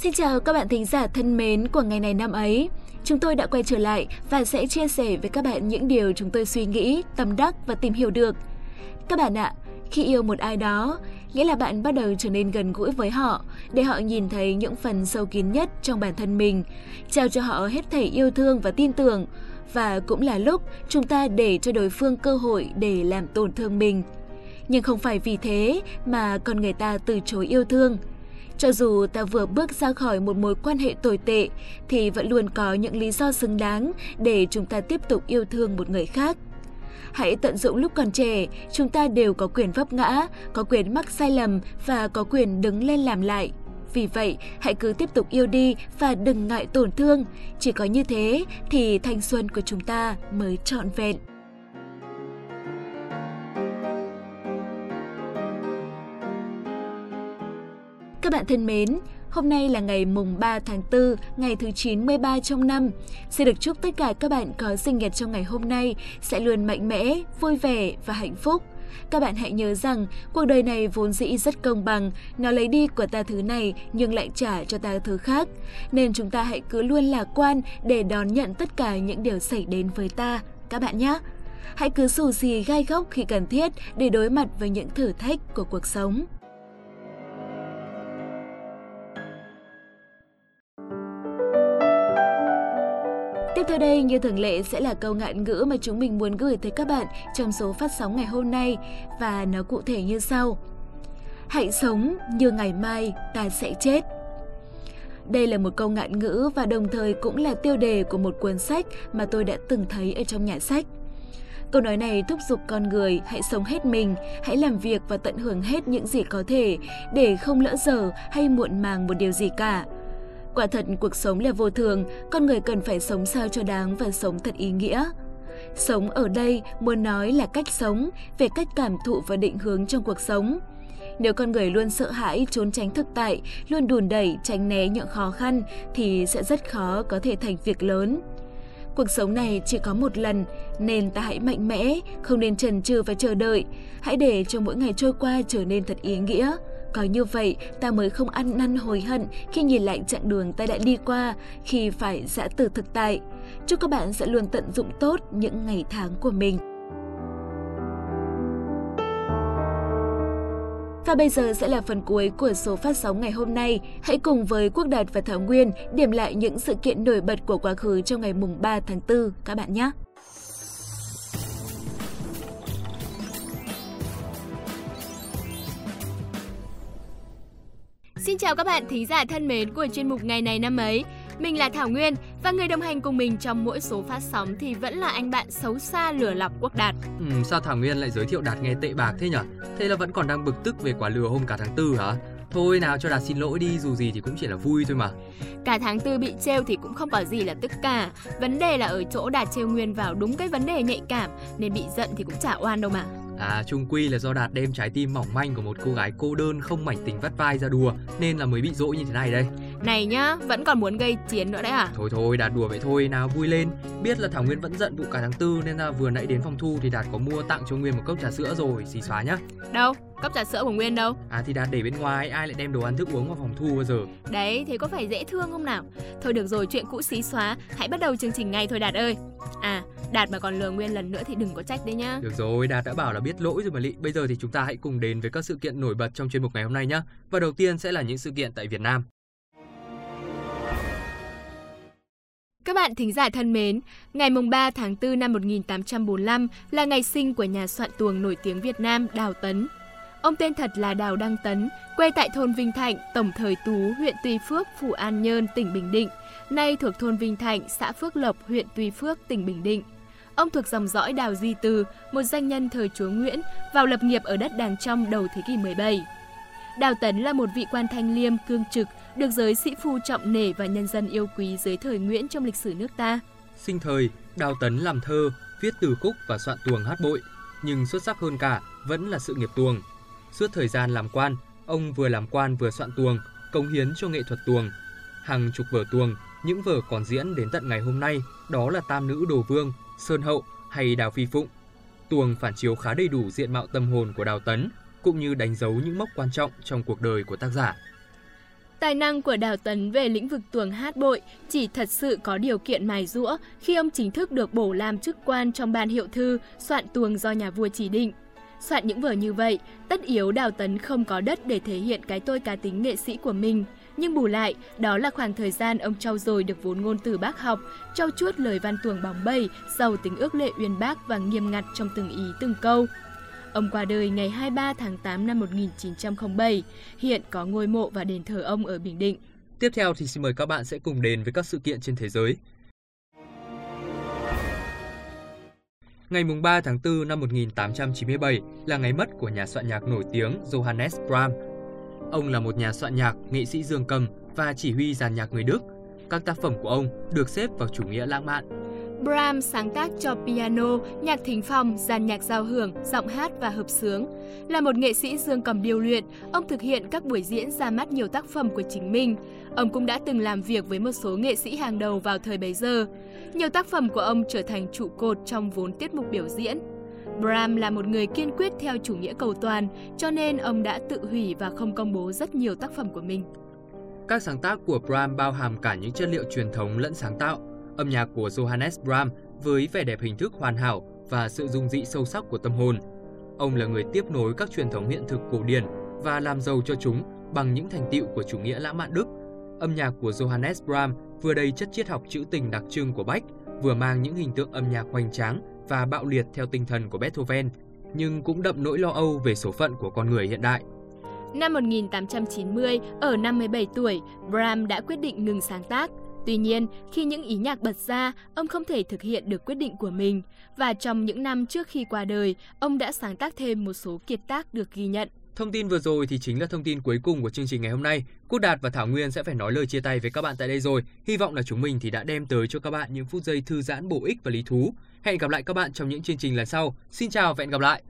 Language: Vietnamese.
Xin chào các bạn thính giả thân mến của ngày này năm ấy. Chúng tôi đã quay trở lại và sẽ chia sẻ với các bạn những điều chúng tôi suy nghĩ, tâm đắc và tìm hiểu được. Các bạn ạ, khi yêu một ai đó, nghĩa là bạn bắt đầu trở nên gần gũi với họ để họ nhìn thấy những phần sâu kín nhất trong bản thân mình, trao cho họ hết thảy yêu thương và tin tưởng. Và cũng là lúc chúng ta để cho đối phương cơ hội để làm tổn thương mình. Nhưng không phải vì thế mà con người ta từ chối yêu thương. Cho dù ta vừa bước ra khỏi một mối quan hệ tồi tệ thì vẫn luôn có những lý do xứng đáng để chúng ta tiếp tục yêu thương một người khác. Hãy tận dụng lúc còn trẻ, chúng ta đều có quyền vấp ngã, có quyền mắc sai lầm và có quyền đứng lên làm lại. Vì vậy, hãy cứ tiếp tục yêu đi và đừng ngại tổn thương. Chỉ có như thế thì thanh xuân của chúng ta mới trọn vẹn. Các bạn thân mến, hôm nay là ngày mùng 3 tháng 4, ngày thứ 93 trong năm. Xin được chúc tất cả các bạn có sinh nhật trong ngày hôm nay sẽ luôn mạnh mẽ, vui vẻ và hạnh phúc. Các bạn hãy nhớ rằng cuộc đời này vốn dĩ rất công bằng, nó lấy đi của ta thứ này nhưng lại trả cho ta thứ khác. Nên chúng ta hãy cứ luôn lạc quan để đón nhận tất cả những điều xảy đến với ta, các bạn nhé. Hãy cứ xù xì gai góc khi cần thiết để đối mặt với những thử thách của cuộc sống. Tiếp theo đây như thường lệ sẽ là câu ngạn ngữ mà chúng mình muốn gửi tới các bạn trong số phát sóng ngày hôm nay và nó cụ thể như sau. Hãy sống như ngày mai ta sẽ chết. Đây là một câu ngạn ngữ và đồng thời cũng là tiêu đề của một cuốn sách mà tôi đã từng thấy ở trong nhà sách. Câu nói này thúc giục con người hãy sống hết mình, hãy làm việc và tận hưởng hết những gì có thể để không lỡ giờ hay muộn màng một điều gì cả. Quả thật cuộc sống là vô thường, con người cần phải sống sao cho đáng và sống thật ý nghĩa. Sống ở đây muốn nói là cách sống, về cách cảm thụ và định hướng trong cuộc sống. Nếu con người luôn sợ hãi, trốn tránh thực tại, luôn đùn đẩy, tránh né những khó khăn thì sẽ rất khó có thể thành việc lớn. Cuộc sống này chỉ có một lần nên ta hãy mạnh mẽ, không nên chần chừ và chờ đợi. Hãy để cho mỗi ngày trôi qua trở nên thật ý nghĩa. Có như vậy, ta mới không ăn năn hối hận khi nhìn lại chặng đường ta đã đi qua, khi phải giã từ thực tại. Chúc các bạn sẽ luôn tận dụng tốt những ngày tháng của mình. Và bây giờ sẽ là phần cuối của số phát sóng ngày hôm nay. Hãy cùng với Quốc Đạt và Thảo Nguyên điểm lại những sự kiện nổi bật của quá khứ trong ngày mùng 3 tháng 4 các bạn nhé. Xin chào các bạn thính giả thân mến của chuyên mục ngày này năm ấy. Mình là Thảo Nguyên và người đồng hành cùng mình trong mỗi số phát sóng thì vẫn là anh bạn xấu xa lừa lọc Quốc Đạt. Ừ, sao Thảo Nguyên lại giới thiệu Đạt nghe tệ bạc thế nhỉ? Thế là vẫn còn đang bực tức về quả lừa hôm cả tháng tư hả? Thôi nào cho Đạt xin lỗi đi, dù gì thì cũng chỉ là vui thôi mà. Cả tháng tư bị trêu thì cũng không có gì là tức cả. Vấn đề là ở chỗ Đạt trêu Nguyên vào đúng cái vấn đề nhạy cảm nên bị giận thì cũng chả oan đâu mà. À, trung quy là do Đạt đem trái tim mỏng manh của một cô gái cô đơn không mảnh tình vắt vai ra đùa nên là mới bị dỗi như thế này đây. Này nhá, vẫn còn muốn gây chiến nữa đấy à? Thôi thôi, Đạt đùa vậy thôi, nào vui lên. Biết là Thảo Nguyên vẫn giận vụ cả tháng tư nên là vừa nãy đến phòng thu thì Đạt có mua tặng cho Nguyên một cốc trà sữa rồi, xì xóa nhá. Đâu? Cốc trà sữa của Nguyên đâu? À thì Đạt để bên ngoài, ai lại đem đồ ăn thức uống vào phòng thu bao giờ? Đấy, thế có phải dễ thương không nào? Thôi được rồi, chuyện cũ xí xóa, hãy bắt đầu chương trình ngay thôi Đạt ơi. À, Đạt mà còn lừa Nguyên lần nữa thì đừng có trách đấy nhá. Được rồi, Đạt đã bảo là biết lỗi rồi mà Lị. Bây giờ thì chúng ta hãy cùng đến với các sự kiện nổi bật trong chuyên mục ngày hôm nay nhé. Và đầu tiên sẽ là những sự kiện tại Việt Nam. Các bạn thính giả thân mến, ngày 3 tháng 4 năm 1845 là ngày sinh của nhà soạn tuồng nổi tiếng Việt Nam Đào Tấn. Ông tên thật là Đào Đăng Tấn, quê tại thôn Vinh Thạnh, tổng thời Tú, huyện Tuy Phước, Phủ An Nhơn, tỉnh Bình Định, nay thuộc thôn Vinh Thạnh, xã Phước Lộc, huyện Tuy Phước, tỉnh Bình Định. Ông thuộc dòng dõi Đào Duy Từ, một danh nhân thời chúa Nguyễn, vào lập nghiệp ở đất Đàng Trong đầu thế kỷ 17. Đào Tấn là một vị quan thanh liêm, cương trực, được giới sĩ phu trọng nể và nhân dân yêu quý dưới thời Nguyễn trong lịch sử nước ta. Sinh thời, Đào Tấn làm thơ, viết từ khúc và soạn tuồng hát bội, nhưng xuất sắc hơn cả vẫn là sự nghiệp tuồng. Suốt thời gian làm quan, ông vừa làm quan vừa soạn tuồng, cống hiến cho nghệ thuật tuồng. Hàng chục vở tuồng, những vở còn diễn đến tận ngày hôm nay, đó là Tam Nữ Đồ Vương, Sơn Hậu hay Đào Phi Phụng. Tuồng phản chiếu khá đầy đủ diện mạo tâm hồn của Đào Tấn, cũng như đánh dấu những mốc quan trọng trong cuộc đời của tác giả. Tài năng của Đào Tấn về lĩnh vực tuồng hát bội chỉ thật sự có điều kiện mài rũa khi ông chính thức được bổ làm chức quan trong ban hiệu thư soạn tuồng do nhà vua chỉ định. Soạn những vở như vậy, tất yếu Đào Tấn không có đất để thể hiện cái tôi cá tính nghệ sĩ của mình. Nhưng bù lại, đó là khoảng thời gian ông trau dồi được vốn ngôn từ bác học, trau chuốt lời văn tuồng bóng bẩy, giàu tính ước lệ uyên bác và nghiêm ngặt trong từng ý từng câu. Ông qua đời ngày 23 tháng 8 năm 1907, hiện có ngôi mộ và đền thờ ông ở Bình Định. Tiếp theo thì xin mời các bạn sẽ cùng đến với các sự kiện trên thế giới. Ngày 3 tháng 4 năm 1897 là ngày mất của nhà soạn nhạc nổi tiếng Johannes Brahms. Ông là một nhà soạn nhạc, nghệ sĩ dương cầm và chỉ huy dàn nhạc người Đức. Các tác phẩm của ông được xếp vào chủ nghĩa lãng mạn. Brahms sáng tác cho piano, nhạc thính phòng, dàn nhạc giao hưởng, giọng hát và hợp sướng. Là một nghệ sĩ dương cầm điêu luyện, ông thực hiện các buổi diễn ra mắt nhiều tác phẩm của chính mình. Ông cũng đã từng làm việc với một số nghệ sĩ hàng đầu vào thời bấy giờ. Nhiều tác phẩm của ông trở thành trụ cột trong vốn tiết mục biểu diễn. Brahm là một người kiên quyết theo chủ nghĩa cầu toàn, cho nên ông đã tự hủy và không công bố rất nhiều tác phẩm của mình. Các sáng tác của Brahm bao hàm cả những chất liệu truyền thống lẫn sáng tạo. Âm nhạc của Johannes Brahm với vẻ đẹp hình thức hoàn hảo và sự dung dị sâu sắc của tâm hồn. Ông là người tiếp nối các truyền thống hiện thực cổ điển và làm giàu cho chúng bằng những thành tựu của chủ nghĩa lãng mạn Đức. Âm nhạc của Johannes Brahms vừa đầy chất triết học trữ tình đặc trưng của Bach, vừa mang những hình tượng âm nhạc hoành tráng và bạo liệt theo tinh thần của Beethoven, nhưng cũng đậm nỗi lo âu về số phận của con người hiện đại. Năm 1890, ở 57 tuổi, Brahms đã quyết định ngừng sáng tác. Tuy nhiên, khi những ý nhạc bật ra, ông không thể thực hiện được quyết định của mình. Và trong những năm trước khi qua đời, ông đã sáng tác thêm một số kiệt tác được ghi nhận. Thông tin vừa rồi thì chính là thông tin cuối cùng của chương trình ngày hôm nay. Quốc Đạt và Thảo Nguyên sẽ phải nói lời chia tay với các bạn tại đây rồi. Hy vọng là chúng mình thì đã đem tới cho các bạn những phút giây thư giãn bổ ích và lý thú. Hẹn gặp lại các bạn trong những chương trình lần sau. Xin chào và hẹn gặp lại.